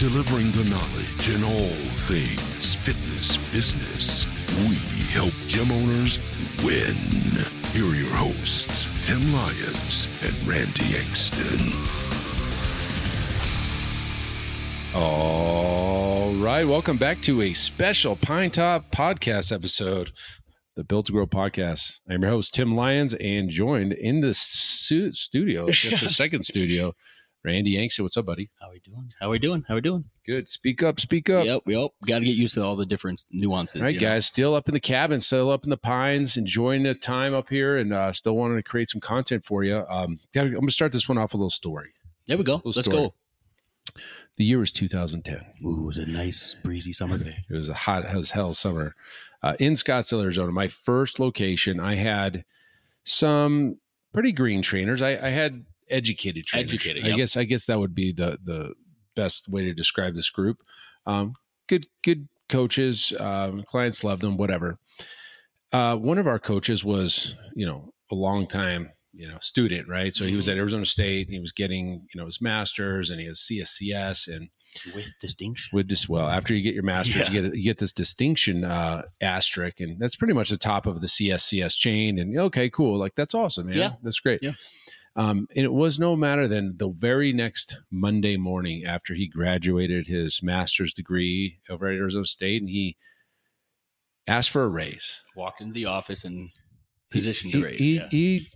delivering the knowledge in all things fitness business. We help gym owners win. Here are your hosts, Tim Lyons and Randy Engston. All right. Welcome back to a special Pine Top podcast episode, the Built to Grow podcast. I'm your host, Tim Lyons, and joined in the stu- studio, just the second studio, Randy Yankston. What's up, buddy? How are we doing? How are we doing? How are we doing? Good. Speak up, speak up. Yep, yep. Got to get used to all the different nuances. All right, you know? guys, still up in the cabin, still up in the pines, enjoying the time up here, and uh, still wanting to create some content for you. Um, gotta, I'm going to start this one off with a little story. There we go. Let's story. go. The year was 2010. Ooh, it was a nice breezy summer day. It was a hot as hell summer uh, in Scottsdale, Arizona. My first location, I had some pretty green trainers. I, I had educated trainers. Educated, I guess. I guess that would be the the best way to describe this group. Um, good good coaches. Um, clients love them. Whatever. Uh, one of our coaches was, you know, a long time, you know, student, right? So he was Mm-hmm. at Arizona State. And he was getting, you know, his master's, and he has CSCS, and With distinction. with this well after you get your master's Yeah. you get you get this distinction uh asterisk and that's pretty much the top of the cscs chain and okay cool like that's awesome man Yeah. that's great Yeah. Um and it was no matter then the very next monday morning after he graduated his master's degree over at arizona state and he asked for a raise Walked into the office and positioned he, to raise. he, yeah. he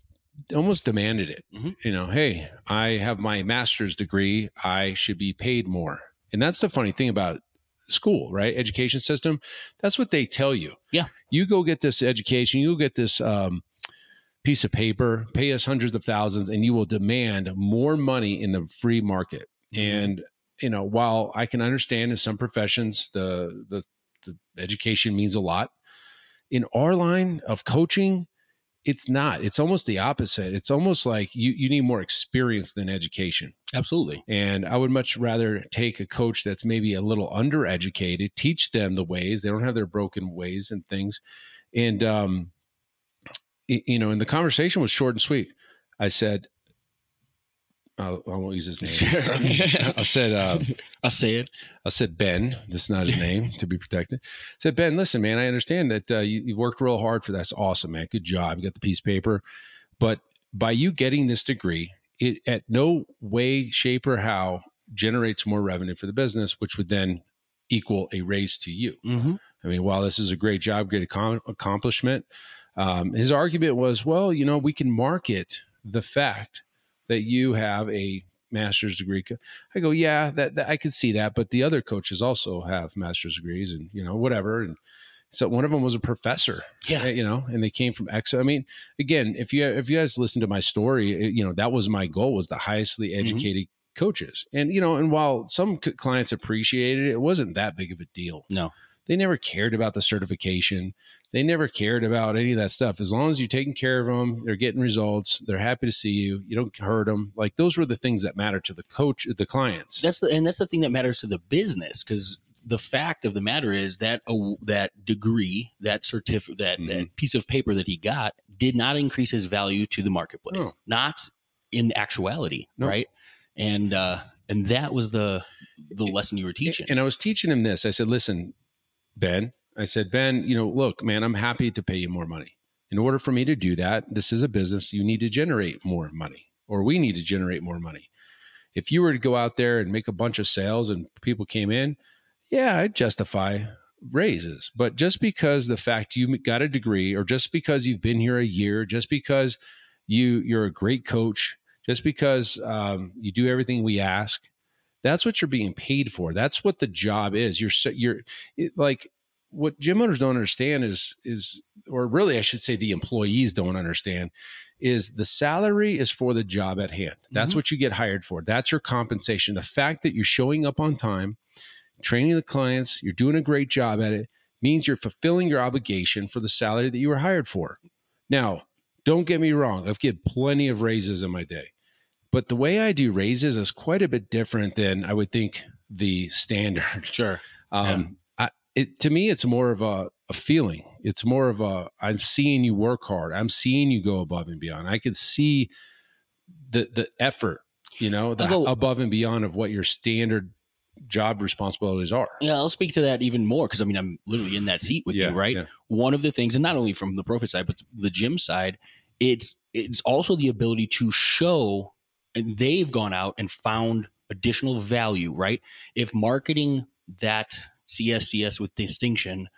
almost demanded it. Mhm. You know, hey, I have my master's degree. I should be paid more. And that's the funny thing about school, right? Education system. That's what they tell you. Yeah. You go get this education, you go get this um, piece of paper, pay us hundreds of thousands, and you will demand more money in the free market. Mhm. And you know, while I can understand in some professions the the, the education means a lot, in our line of coaching, it's not. It's almost the opposite. It's almost like you you need more experience than education. Absolutely. And I would much rather take a coach that's maybe a little undereducated, teach them the ways. They don't have their broken ways and things. And um you know, and the conversation was short and sweet. I said, I'll, I won't use his name. I said, uh, I'll say it. I said, Ben, this is not his name to be protected. I said, Ben, listen, man, I understand that uh, you, you worked real hard for that. That's awesome, man. Good job. You got the piece of paper. But by you getting this degree, it at no way, shape, or how generates more revenue for the business, which would then equal a raise to you. Mm-hmm. I mean, while this is a great job, great accom- accomplishment, um, his argument was, well, you know, we can market the fact that you have a master's degree. I go, yeah, that, that I could see that, but the other coaches also have master's degrees, and you know, whatever. And so one of them was a professor, Yeah. uh, you know, and they came from EXO. I mean, again, if you if you guys listen to my story, you know, that was my goal was the highestly educated coaches, and you know, and while some clients appreciated it, it wasn't that big of a deal No. They never cared about the certification. They never cared about any of that stuff. As long as you're taking care of them, they're getting results. They're happy to see you. You don't hurt them. Like those were the things that matter to the coach, the clients. That's the and that's the thing that matters to the business because the fact of the matter is that uh, that degree, that certificate, that Mhm. that piece of paper that he got did not increase his value to the marketplace. No. Not in actuality, No. right? And uh and that was the the lesson you were teaching. And I was teaching him this. I said, listen, Ben, I said, Ben, you know, look, man, I'm happy to pay you more money. In order for me to do that, this is a business, you need to generate more money, or we need to generate more money. If you were to go out there and make a bunch of sales and people came in, yeah, I'd justify raises. But just because the fact you got a degree, or just because you've been here a year, just because you you're a great coach, just because um, you do everything we ask, that's what you're being paid for. That's what the job is. You're so- you're it, like what gym owners don't understand is is or really I should say the employees don't understand is the salary is for the job at hand. That's Mhm. what you get hired for. That's your compensation. The fact that you're showing up on time, training the clients, you're doing a great job at it means you're fulfilling your obligation for the salary that you were hired for. Now, don't get me wrong, I've given plenty of raises in my day, but the way I do raises is quite a bit different than I would think the standard. Sure. Um, I, it, to me, it's more of a, a feeling. It's more of a I'm seeing you work hard. I'm seeing you go above and beyond. I could see the the effort, you know, the above and beyond of what your standard job responsibilities are. Yeah, I'll speak to that even more because I mean I'm literally in that seat with Yeah, you, right? yeah. One of the things, and not only from the profit side, but the gym side, it's it's also the ability to show, and they've gone out and found additional value, right? If marketing that CSCS with distinction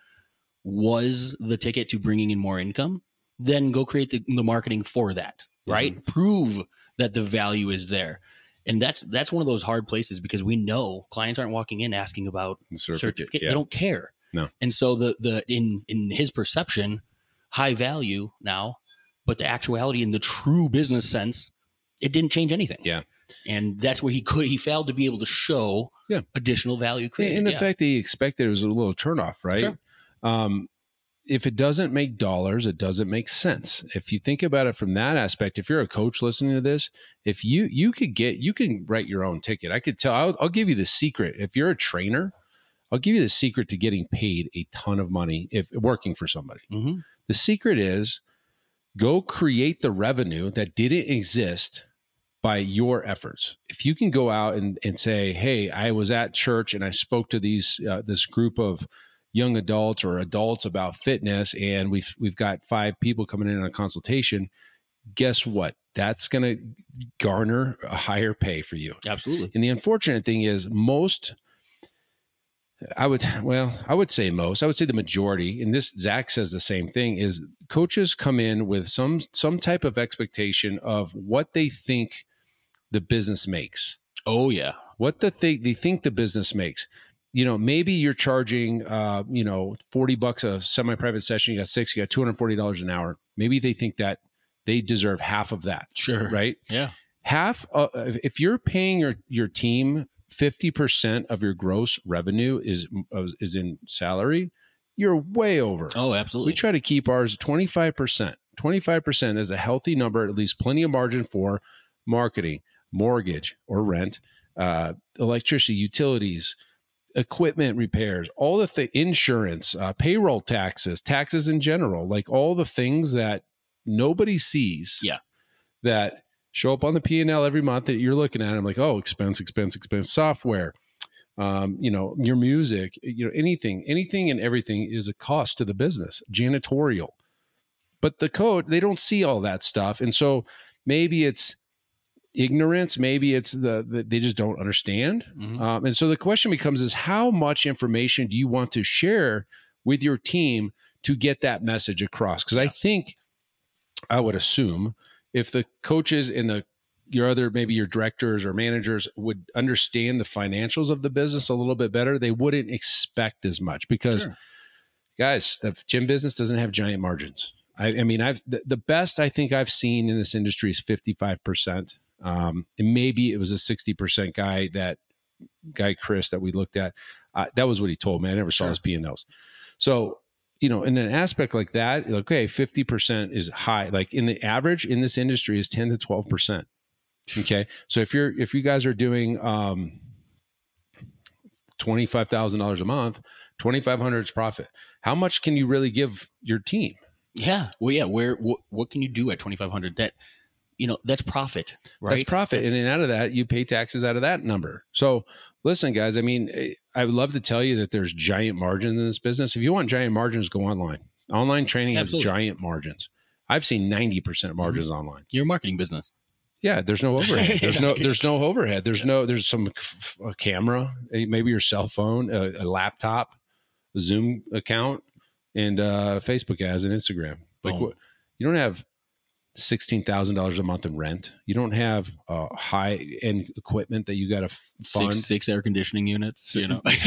was the ticket to bringing in more income, then go create the, the marketing for that, mm-hmm. right? Prove that the value is there. And that's that's one of those hard places because we know clients aren't walking in asking about The certificate. yeah. They don't care. No. And so the the in in his perception, high value now, but the actuality in the true business sense, it didn't change anything. Yeah. And that's where he could he failed to be able to show Yeah. additional value created. and the yeah. fact that he expected it was a little turnoff, right? Sure. Um, if it doesn't make dollars, it doesn't make sense. If you think about it from that aspect, if you're a coach listening to this, if you you could get you can write your own ticket. I could tell. I'll, I'll give you the secret. If you're a trainer, I'll give you the secret to getting paid a ton of money if working for somebody. Mhm. The secret is go create the revenue that didn't exist by your efforts. If you can go out and, and say, "Hey, I was at church and I spoke to these uh, this group of young adults or adults about fitness, and we've we've got five people coming in on a consultation." Guess what? That's going to garner a higher pay for you. Absolutely. And the unfortunate thing is, most, I would, well, I would say most, I would say the majority, and this Zach says the same thing, is coaches come in with some some type of expectation of what they think the business makes, Oh yeah. what the they, they think the business makes. You know, maybe you're charging, uh, you know, forty bucks a semi-private session. You got six. You got two hundred forty dollars an hour. Maybe they think that they deserve half of that, Sure. right? Yeah. half uh, if you're paying your your team 50% of your gross revenue is is in salary you're way over Oh, absolutely. we try to keep ours 25% 25% is a healthy number at least plenty of margin for marketing mortgage or rent uh, electricity utilities equipment repairs all the th- insurance uh, payroll taxes taxes in general like all the things that nobody sees Yeah. that show up on the P&L every month that you're looking at. I'm like, oh, expense, expense, expense, software, um, you know, your music, you know, anything, anything and everything is a cost to the business, janitorial. But the code, they don't see all that stuff. And so maybe it's ignorance, maybe it's the, the they just don't understand. Mhm. Um, and so the question becomes is how much information do you want to share with your team to get that message across? Because I think I would assume if the coaches and the your other maybe your directors or managers would understand the financials of the business a little bit better, they wouldn't expect as much because Sure. guys, the gym business doesn't have giant margins. I, I mean, I've the, the best I think I've seen in this industry is fifty five percent. Um, and maybe it was a sixty percent guy that guy Chris that we looked at. Uh, that was what he told me. I never saw his P and Ls. So you know, in an aspect like that, okay, fifty percent is high. Like in the average in this industry is ten to twelve percent. Okay, so if you're if you guys are doing um, twenty five thousand dollars a month, twenty five hundred is profit. How much can you really give your team? Yeah. Well, yeah. Where what, what can you do at twenty five hundred? That you know that's profit, right? That's profit, That's- and then out of that, you pay taxes out of that number. So, listen, guys. I mean, eh, I would love to tell you that there's giant margins in this business. If you want giant margins, go online. Online training Absolutely. has giant margins. I've seen ninety percent margins online. you're a marketing business. Yeah, there's no overhead. There's no there's no overhead. There's no there's some a camera, eh, maybe your cell phone, a, a laptop, a Zoom account, and uh, Facebook ads and Instagram. Like Boom. what? You don't have sixteen thousand dollars a month in rent. You don't have uh, high end equipment that you got to fund. Six six air conditioning units. You know.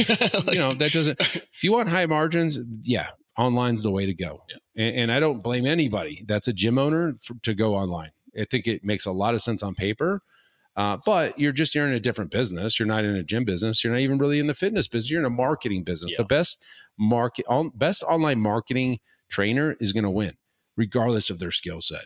you know that doesn't. If you want high margins, yeah, online's the way to go. Yeah. And, and I don't blame anybody that's a gym owner for, to go online. I think it makes a lot of sense on paper. Uh, but you're just you're in a different business. You're not in a gym business. You're not even really in the fitness business. You're in a marketing business. Yeah. The best market, on, best online marketing trainer is going to win, regardless of their skill set.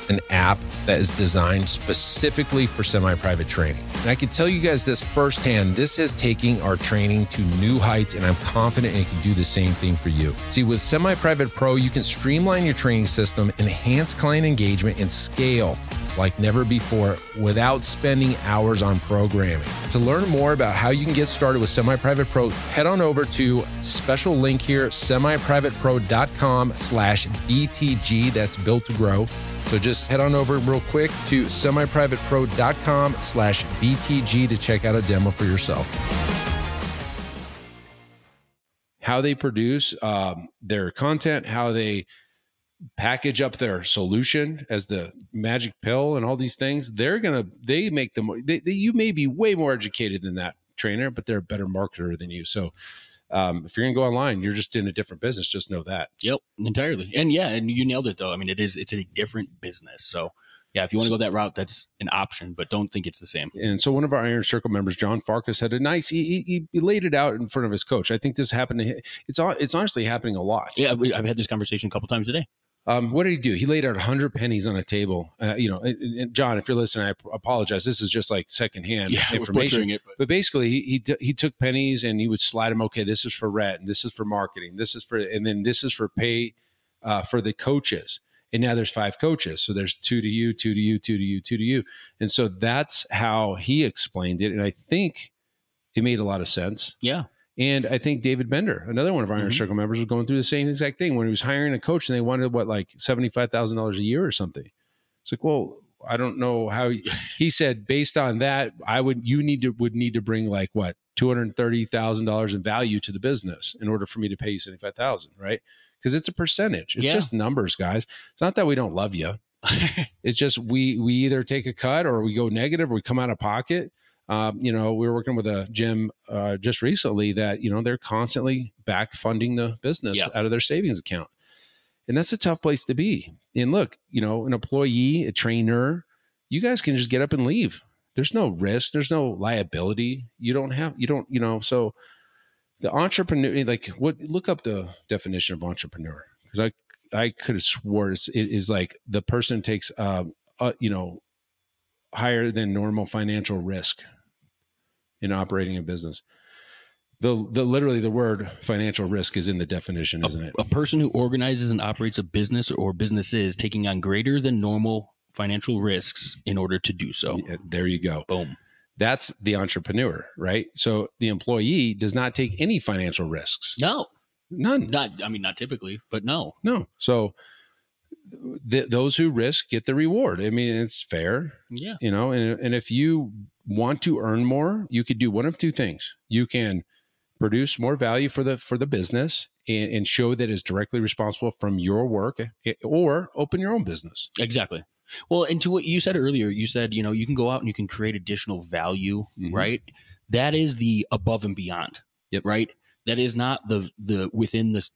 an app that is designed specifically for semi private training. And I can tell you guys this firsthand this is taking our training to new heights, and I'm confident it can do the same thing for you. See, with Semi Private Pro, you can streamline your training system, enhance client engagement, and scale like never before without spending hours on programming. To learn more about how you can get started with Semi Private Pro, head on over to special link here, semiprivatepro.com slash BTG. That's built to grow. So just head on over real quick to semiprivatepro.com slash BTG to check out a demo for yourself. How they produce um, their content, how they package up their solution as the magic pill and all these things they're gonna they make them they, they, you may be way more educated than that trainer but they're a better marketer than you so um, if you're gonna go online you're just in a different business just know that Yep, entirely. And yeah, and you nailed it though. I mean, it is it's a different business. So yeah, if you want to go that route, that's an option, but don't think it's the same. and so one of our iron circle members john farkas had a nice he, he, he laid it out in front of his coach i think this happened to him it's it's honestly happening a lot Yeah, we, I've had this conversation a couple times today. Um, what did he do? He laid out 100 pennies on a table. Uh, you know, and, and John, if you're listening, I apologize. This is just like secondhand Yeah, information. it, but But basically, he he, he took pennies and he would slide them. Okay, this is for rent, and this is for marketing, this is for, and then this is for pay uh, for the coaches. And now there's five coaches, so there's two to you, two to you, two to you, two to you, and so that's how he explained it. And I think it made a lot of sense. yeah, And I think David Bender, another one of our Iron Mhm. circle members, was going through the same exact thing when he was hiring a coach and they wanted what, like $75,000 a year or something. It's like, well, I don't know how he, he said based on that, I would, you need to, would need to bring like what, $230,000 in value to the business in order for me to pay you 75,000, right? Because it's a percentage. It's Yeah. just numbers, guys. It's not that we don't love you. It's just we we either take a cut or we go negative or we come out of pocket. Um, you know, we were working with a gym uh, just recently that you know they're constantly back funding the business Yeah. out of their savings account, and that's a tough place to be. And look, you know, an employee, a trainer, you guys can just get up and leave. There's no risk. There's no liability. You don't have. You don't. You know. So the entrepreneur, like, what? Look up the definition of entrepreneur because I I could have swore it's, it is like the person takes, uh, uh, you know, higher than normal financial risk in operating a business. The the literally the word financial risk is in the definition, isn't it? a person who organizes and operates a business or businesses taking on greater than normal financial risks in order to do so. Yeah, there you go. Boom. That's the entrepreneur, right? So the employee does not take any financial risks. No, None. not. I mean, not typically, but no. No. So th- those who risk get the reward. I mean, it's fair. Yeah. you know and, and if you want to earn more you could do one of two things you can produce more value for the for the business and, and show that is directly responsible from your work eh, or open your own business Exactly. Well, and to what you said earlier, you said, you know, you can go out and you can create additional value, Mhm. right? That is the above and beyond. Yep. Right. That is not the the within the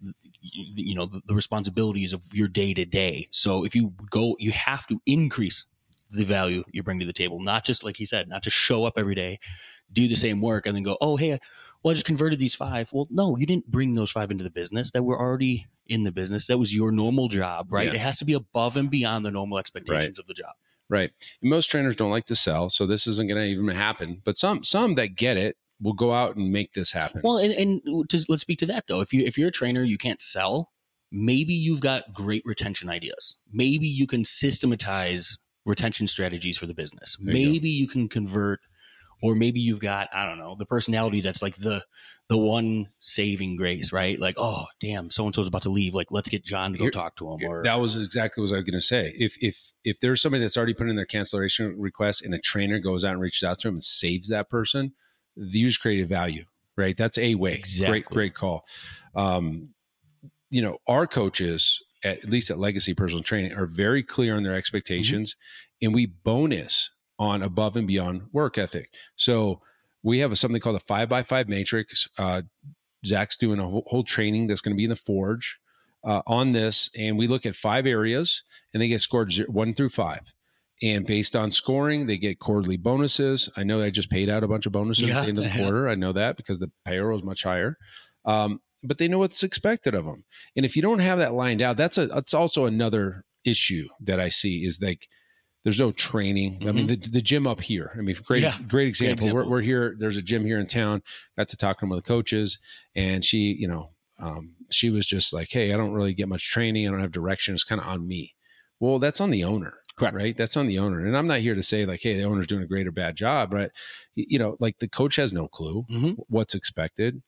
you know the, the responsibilities of your day to day. So if you go, you have to increase the value you bring to the table, not just like he said, not just show up every day, do the same work, and then go, oh hey, well I just converted these five. Well, no, you didn't bring those five into the business that were already in the business. That was your normal job, right? Yeah. It has to be above and beyond the normal expectations of the job. right and most trainers don't like to sell so this isn't going to even happen but some some that get it will go out and make this happen Well, and, and to, let's speak to that though. If you if you're a trainer, you can't sell. Maybe you've got great retention ideas. Maybe you can systematize retention strategies for the business. There you. Maybe you can convert or maybe you've got I don't know the personality that's like the the one saving grace, right? Like, oh damn, so and so's about to leave. Like, let's get John to go talk to him. Or that was exactly what I was going to say. If if if there's somebody that's already put in their cancellation request and a trainer goes out and reaches out to him and saves that person, you just created value, right? That's a way. Exactly. Great, great call. Um, you know, our coaches, at, least at Legacy Personal Training, are very clear on their expectations, and we bonus on above and beyond work ethic. So we have a, something called a five by five matrix. Uh, Zach's doing a whole, whole training that's going to be in the Forge uh, on this, and we look at five areas, and they get scored zero, one through five. And based on scoring, they get quarterly bonuses. I know I just paid out a bunch of bonuses Yeah. at the end of the quarter. I know that because the payroll is much higher. Um, but they know what's expected of them. And if you don't have that lined out, that's a that's also another issue that I see is like there's no training. I mean, the, the gym up here. I mean, great Mm-hmm. Yeah, great example. We're, we're here. There's a gym here in town. Got to talking with the coaches, and she, you know, um, she was just like, "Hey, I don't really get much training. I don't have direction. It's kind of on me." Well, that's on the owner, Correct. right? That's on the owner. And I'm not here to say like, "Hey, the owner's doing a great or bad job," right? You know, like the coach has no clue Mhm. what's expected.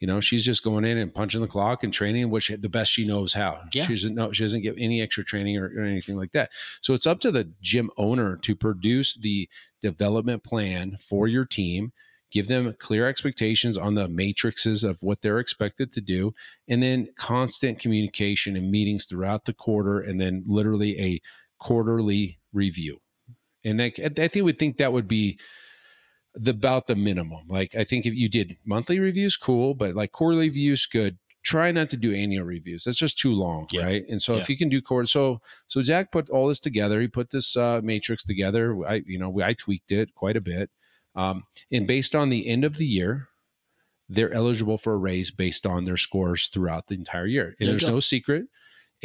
You know, she's just going in and punching the clock and training, which the best she knows how. Yeah. She doesn't know. She doesn't get any extra training or, or anything like that. So it's up to the gym owner to produce the development plan for your team. Give them clear expectations on the matrices of what they're expected to do, and then constant communication and meetings throughout the quarter, and then literally a quarterly review. And I, I think we think that would be the about the minimum. Like I think if you did monthly reviews, cool, but like quarterly reviews, good. Try not to do annual reviews. That's just too long, Yeah. right? And so if Yeah. you can do quarter, so so Jack put all this together. He put this uh, matrix together. I you know I tweaked it quite a bit, um, and based on the end of the year, they're eligible for a raise based on their scores throughout the entire year. And There there's go. no secret.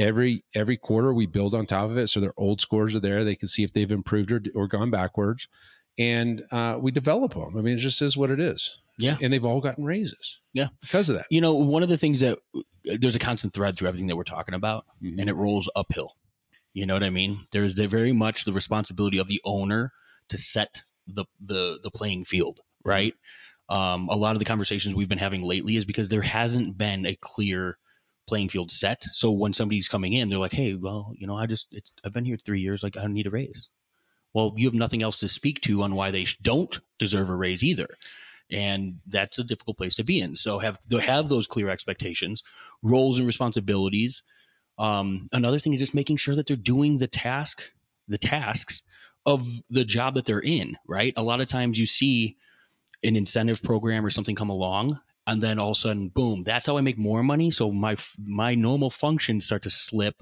Every every quarter we build on top of it, so their old scores are there. They can see if they've improved or, or gone backwards, and uh, we develop them. I mean, it just is what it is. Yeah. and they've all gotten raises. Yeah. because of that. you know, one of the things that there's a constant thread through everything that we're talking about, and it rolls uphill. You know what I mean? There's the, very much the responsibility of the owner to set the the the playing field, right? Um, a lot of the conversations we've been having lately is because there hasn't been a clear playing field set. So when somebody's coming in, they're like, "Hey, well, you know, I just I've been here three years, like I need a raise." Well, you have nothing else to speak to on why they don't deserve a raise either, and that's a difficult place to be in. So have have those clear expectations, roles and responsibilities. Um, another thing is just making sure that they're doing the task, the tasks of the job that they're in. Right. A lot of times you see an incentive program or something come along, and then all of a sudden, boom, that's how I make more money. So my my normal functions start to slip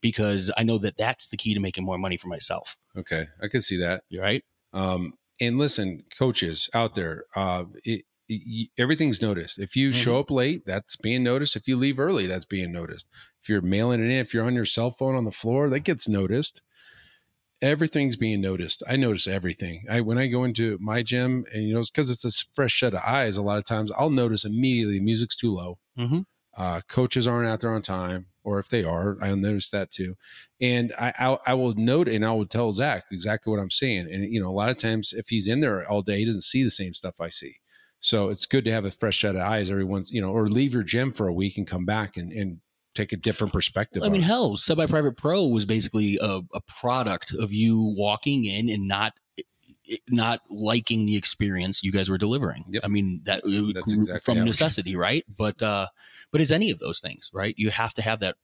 because I know that that's the key to making more money for myself. Okay, I can see that. You're right. Um, and listen, coaches out there, uh, it, it, everything's noticed. If you show up late, that's being noticed. If you leave early, that's being noticed. If you're mailing it in, if you're on your cell phone on the floor, that gets noticed. Everything's being noticed. I notice everything. I when I go into my gym, and you know, because it's a fresh set of eyes. A lot of times, I'll notice immediately music's too low. Mhm. Uh, coaches aren't out there on time, or if they are, I'll notice that too. And I, I, I will note and I will tell Zach exactly what I'm seeing. And you know, a lot of times, if he's in there all day, he doesn't see the same stuff I see. So it's good to have a fresh set of eyes every once, you know, or leave your gym for a week and come back and, and take a different perspective. I mean, it. hell, Semi Private Pro was basically a, a product of you walking in and not not liking the experience you guys were delivering. Yep. I mean, that exactly from necessity, right? But uh, but it's any of those things, right? You have to have that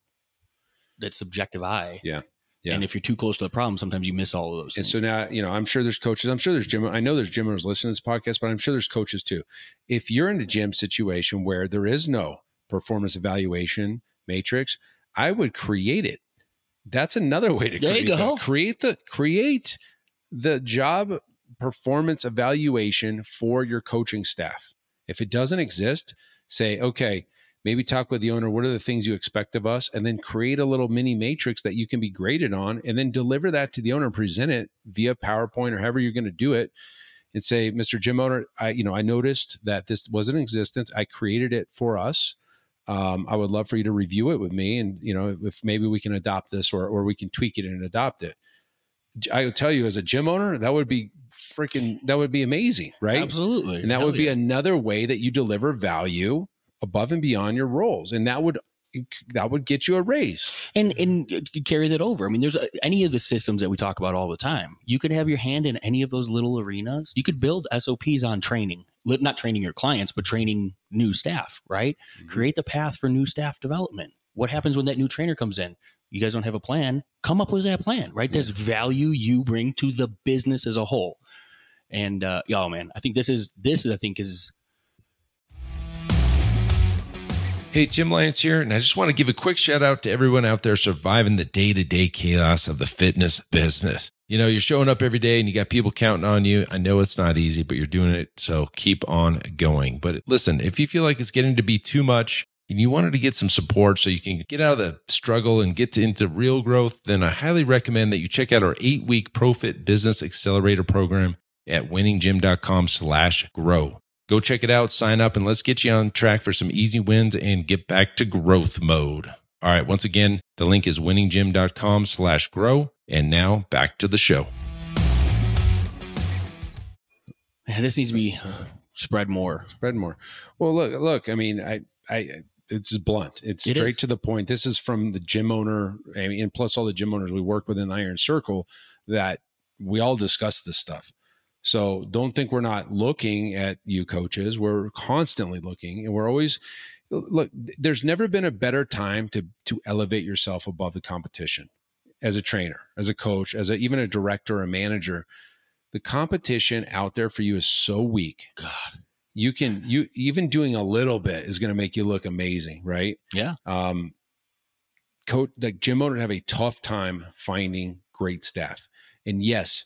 that subjective eye. Yeah. Yeah. And if you're too close to the problem, sometimes you miss all of those And things. so now, you know, I'm sure there's coaches. I'm sure there's gym. I know there's gym owners listening to this podcast, but I'm sure there's coaches too. If you're in a gym situation where there is no performance evaluation matrix, I would create it. That's another way to There you create that. go. create the create the job performance evaluation for your coaching staff. If it doesn't exist, say, okay, maybe talk with the owner. What are the things you expect of us? And then create a little mini matrix that you can be graded on and then deliver that to the owner and present it via PowerPoint or however you're going to do it and say, Mr. Gym owner, I, you know, I noticed that this was in existence. I created it for us. Um, I would love for you to review it with me. And, you know, if maybe we can adopt this or, or we can tweak it and adopt it. I would tell you as a gym owner, that would be freaking that would be amazing, right? Absolutely. And that Hell would be yeah. another way that you deliver value above and beyond your roles, and that would that would get you a raise. and and you carry that over. I mean, there's uh, any of the systems that we talk about all the time. You could have your hand in any of those little arenas. You could build SOPs on training, not training your clients, but training new staff. Right? Create the path for new staff development. What happens when that new trainer comes in? You guys don't have a plan. Come up with that plan. Right? There's value you bring to the business as a whole. And uh, oh man, I think this is this is I think is Hey, Tim Lyons here, and I just want to give a quick shout out to everyone out there surviving the day to day chaos of the fitness business. You know, you're showing up every day and you got people counting on you. I know it's not easy, but you're doing it. So keep on going. But listen, if you feel like it's getting to be too much and you wanted to get some support so you can get out of the struggle and get to, into real growth, then I highly recommend that you check out our eight week Profit Business Accelerator program at winninggym.com slash grow. Go check it out, sign up, and let's get you on track for some easy wins and get back to growth mode. All right, once again, the link is winninggym.com slash grow. And now back to the show. man, this needs to be spread more. spread more. Well, look, look. I mean, I, I, it's blunt. It's It straight is. to the point. This is from the gym owner, I mean, and plus all the gym owners we work with in the Iron Circle that we all discuss this stuff. So don't think we're not looking at you coaches. We're constantly looking, and we're always look. There's never been a better time to to elevate yourself above the competition as a trainer, as a coach, as a, even a director, or a manager. The competition out there for you is so weak God. you can you even doing a little bit is going to make you look amazing right Yeah. um coach like gym owners have a tough time finding great staff and yes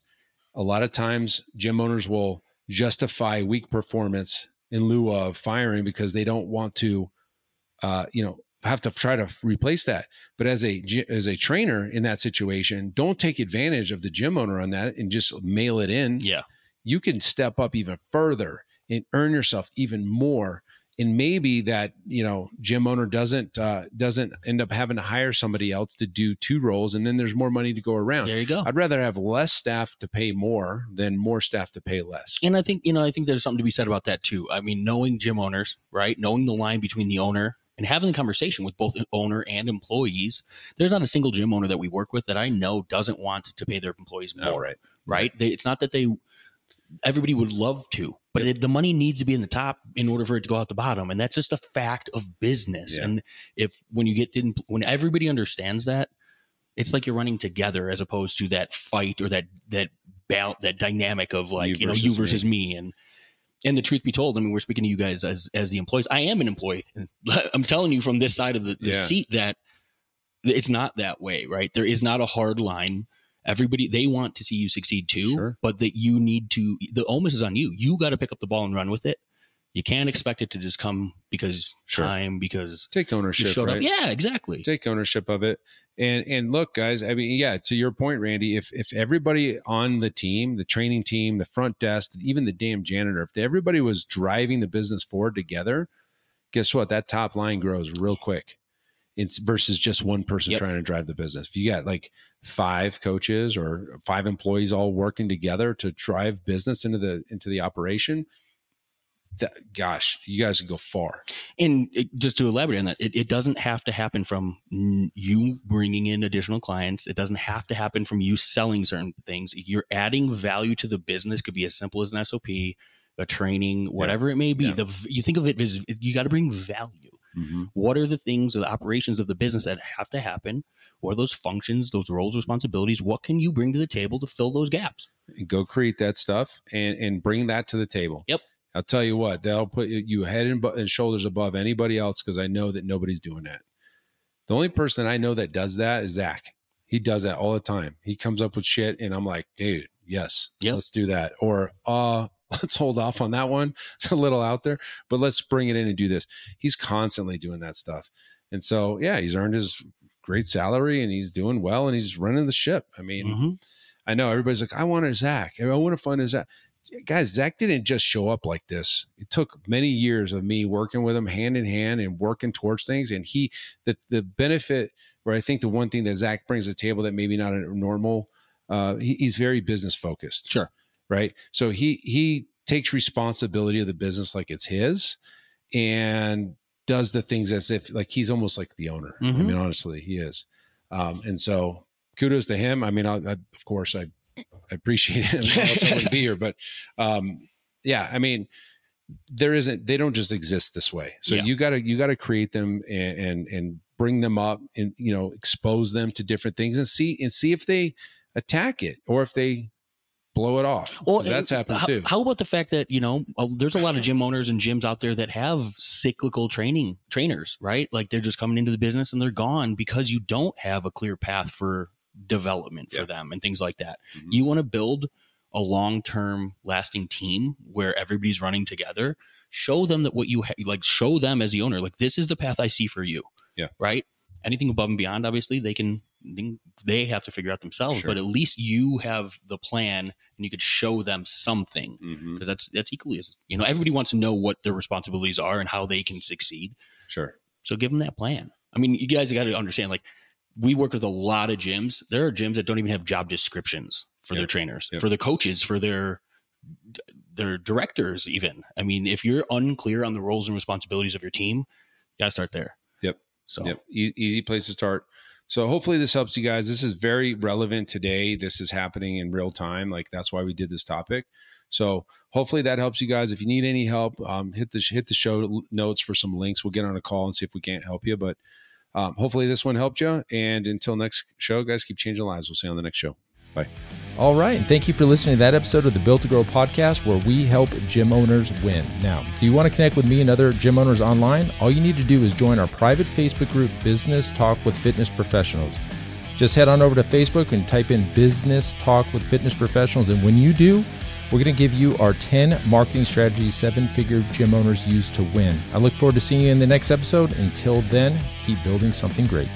a lot of times gym owners will justify weak performance in lieu of firing because they don't want to uh you know have to try to replace that but as a as a trainer in that situation don't take advantage of the gym owner on that and just mail it in Yeah. you can step up even further and earn yourself even more and maybe that you know gym owner doesn't uh, doesn't end up having to hire somebody else to do two roles and then there's more money to go around There you go. i'd rather have less staff to pay more than more staff to pay less And I think, you know, I think there's something to be said about that too. I mean, knowing gym owners, right? Knowing the line between the owner and having the conversation with both owner and employees. There's not a single gym owner that we work with that I know doesn't want to pay their employees more, all right right? They, it's not that they, everybody would love to, but it, the money needs to be in the top in order for it to go out the bottom. And that's just a fact of business. Yeah. And if, when you get, to, when everybody understands that, it's like you're running together as opposed to that fight or that, that, bal- that dynamic of like, You you, know, you versus versus me. And, and the truth be told, I mean, we're speaking to you guys as as the employees. I am an employee. I'm telling you from this side of the, the Yeah. seat that it's not that way, right? There is not a hard line. Everybody they want to see you succeed too, Sure. but that you need to. The onus is on you. You got to pick up the ball and run with it. You can't expect it to just come because Sure. time, because take ownership right? Yeah, exactly. take ownership of it and and look guys i mean yeah to your point randy if if everybody on the team the training team the front desk even the damn janitor if everybody was driving the business forward together guess what that top line grows real quick it's versus just one person Yep. trying to drive the business if you got like five coaches or five employees all working together to drive business into the into the operation that gosh you guys can go far and it, just to elaborate on that, it, it doesn't have to happen from you bringing in additional clients. It doesn't have to happen from you selling certain things. You're adding value to the business. Could be as simple as an SOP, a training, whatever it may be. Yeah. The you think of it as you got to bring value. Mm-hmm. What are the things, or the operations of the business that have to happen? What are those functions, those roles, responsibilities? What can you bring to the table to fill those gaps? go create that stuff and and bring that to the table. Yep. I'll tell you what, they'll put you- you head and, bu- and shoulders above anybody else because I know that nobody's doing that. The only person I know that does that is Zach. He does that all the time. He comes up with shit, and I'm like, dude, yes, Yep. let's do that. Or uh, let's hold off on that one. It's a little out there, but let's bring it in and do this. He's constantly doing that stuff, and so yeah, he's earned his great salary and he's doing well and he's running the ship. I mean, Mhm. I know everybody's like, I want a Zach. I want to find a Zach. Guys, Zach didn't just show up like this. It took many years of me working with him hand in hand and working towards things. And he, the the benefit, where I think the one thing that Zach brings to the table that maybe not a normal, uh, he, he's very business focused. Sure. right? So he he takes responsibility of the business like it's his, and does the things as if like he's almost like the owner. I Mhm. mean, honestly, he is. Um, and so kudos to him. I mean, I, I, of course, I, I appreciate him. I wouldn't be here, but um, yeah, I mean, there isn't. They don't just exist this way. So Yeah. you gotta you gotta create them and, and and bring them up and you know expose them to different things and see and see if they attack it or if they blow it off. 'Cause that's happened how, too. How about the fact that you know uh, there's a lot of gym owners and gyms out there that have cyclical training trainers, right? Like they're just coming into the business and they're gone because you don't have a clear path for development for Yeah. them and things like that. Mhm. You want to build a long-term lasting team where everybody's running together. Show them that what you ha- like. Show them as the owner, like this is the path I see for you. Yeah. Right. Anything above and beyond, obviously, they can they have to figure out themselves. Sure. But at least you have the plan, and you could show them something mm-hmm. because that's that's equally as you know everybody wants to know what their responsibilities are and how they can succeed Sure. so give them that plan i mean you guys got to understand like we work with a lot of gyms there are gyms that don't even have job descriptions for their trainers Yep. for their coaches for their their directors even i mean if you're unclear on the roles and responsibilities of your team you got to start there Yep. so Yep. E- easy place to start. So hopefully this helps you guys. This is very relevant today. This is happening in real time. Like that's why we did this topic. So hopefully that helps you guys. If you need any help, um, hit the hit the show notes for some links. We'll get on a call and see if we can't help you. But um, hopefully this one helped you. And until next show, guys, keep changing lives. We'll see you on the next show. Bye. All right. And thank you for listening to that episode of the Built to Grow podcast where we help gym owners win. Now, do you want to connect with me and other gym owners online? All you need to do is join our private Facebook group, Business Talk with Fitness Professionals. Just head on over to Facebook and type in Business Talk with Fitness Professionals. And when you do, we're going to give you our 10 marketing strategies seven figure gym owners use to win. I look forward to seeing you in the next episode. Until then, keep building something great.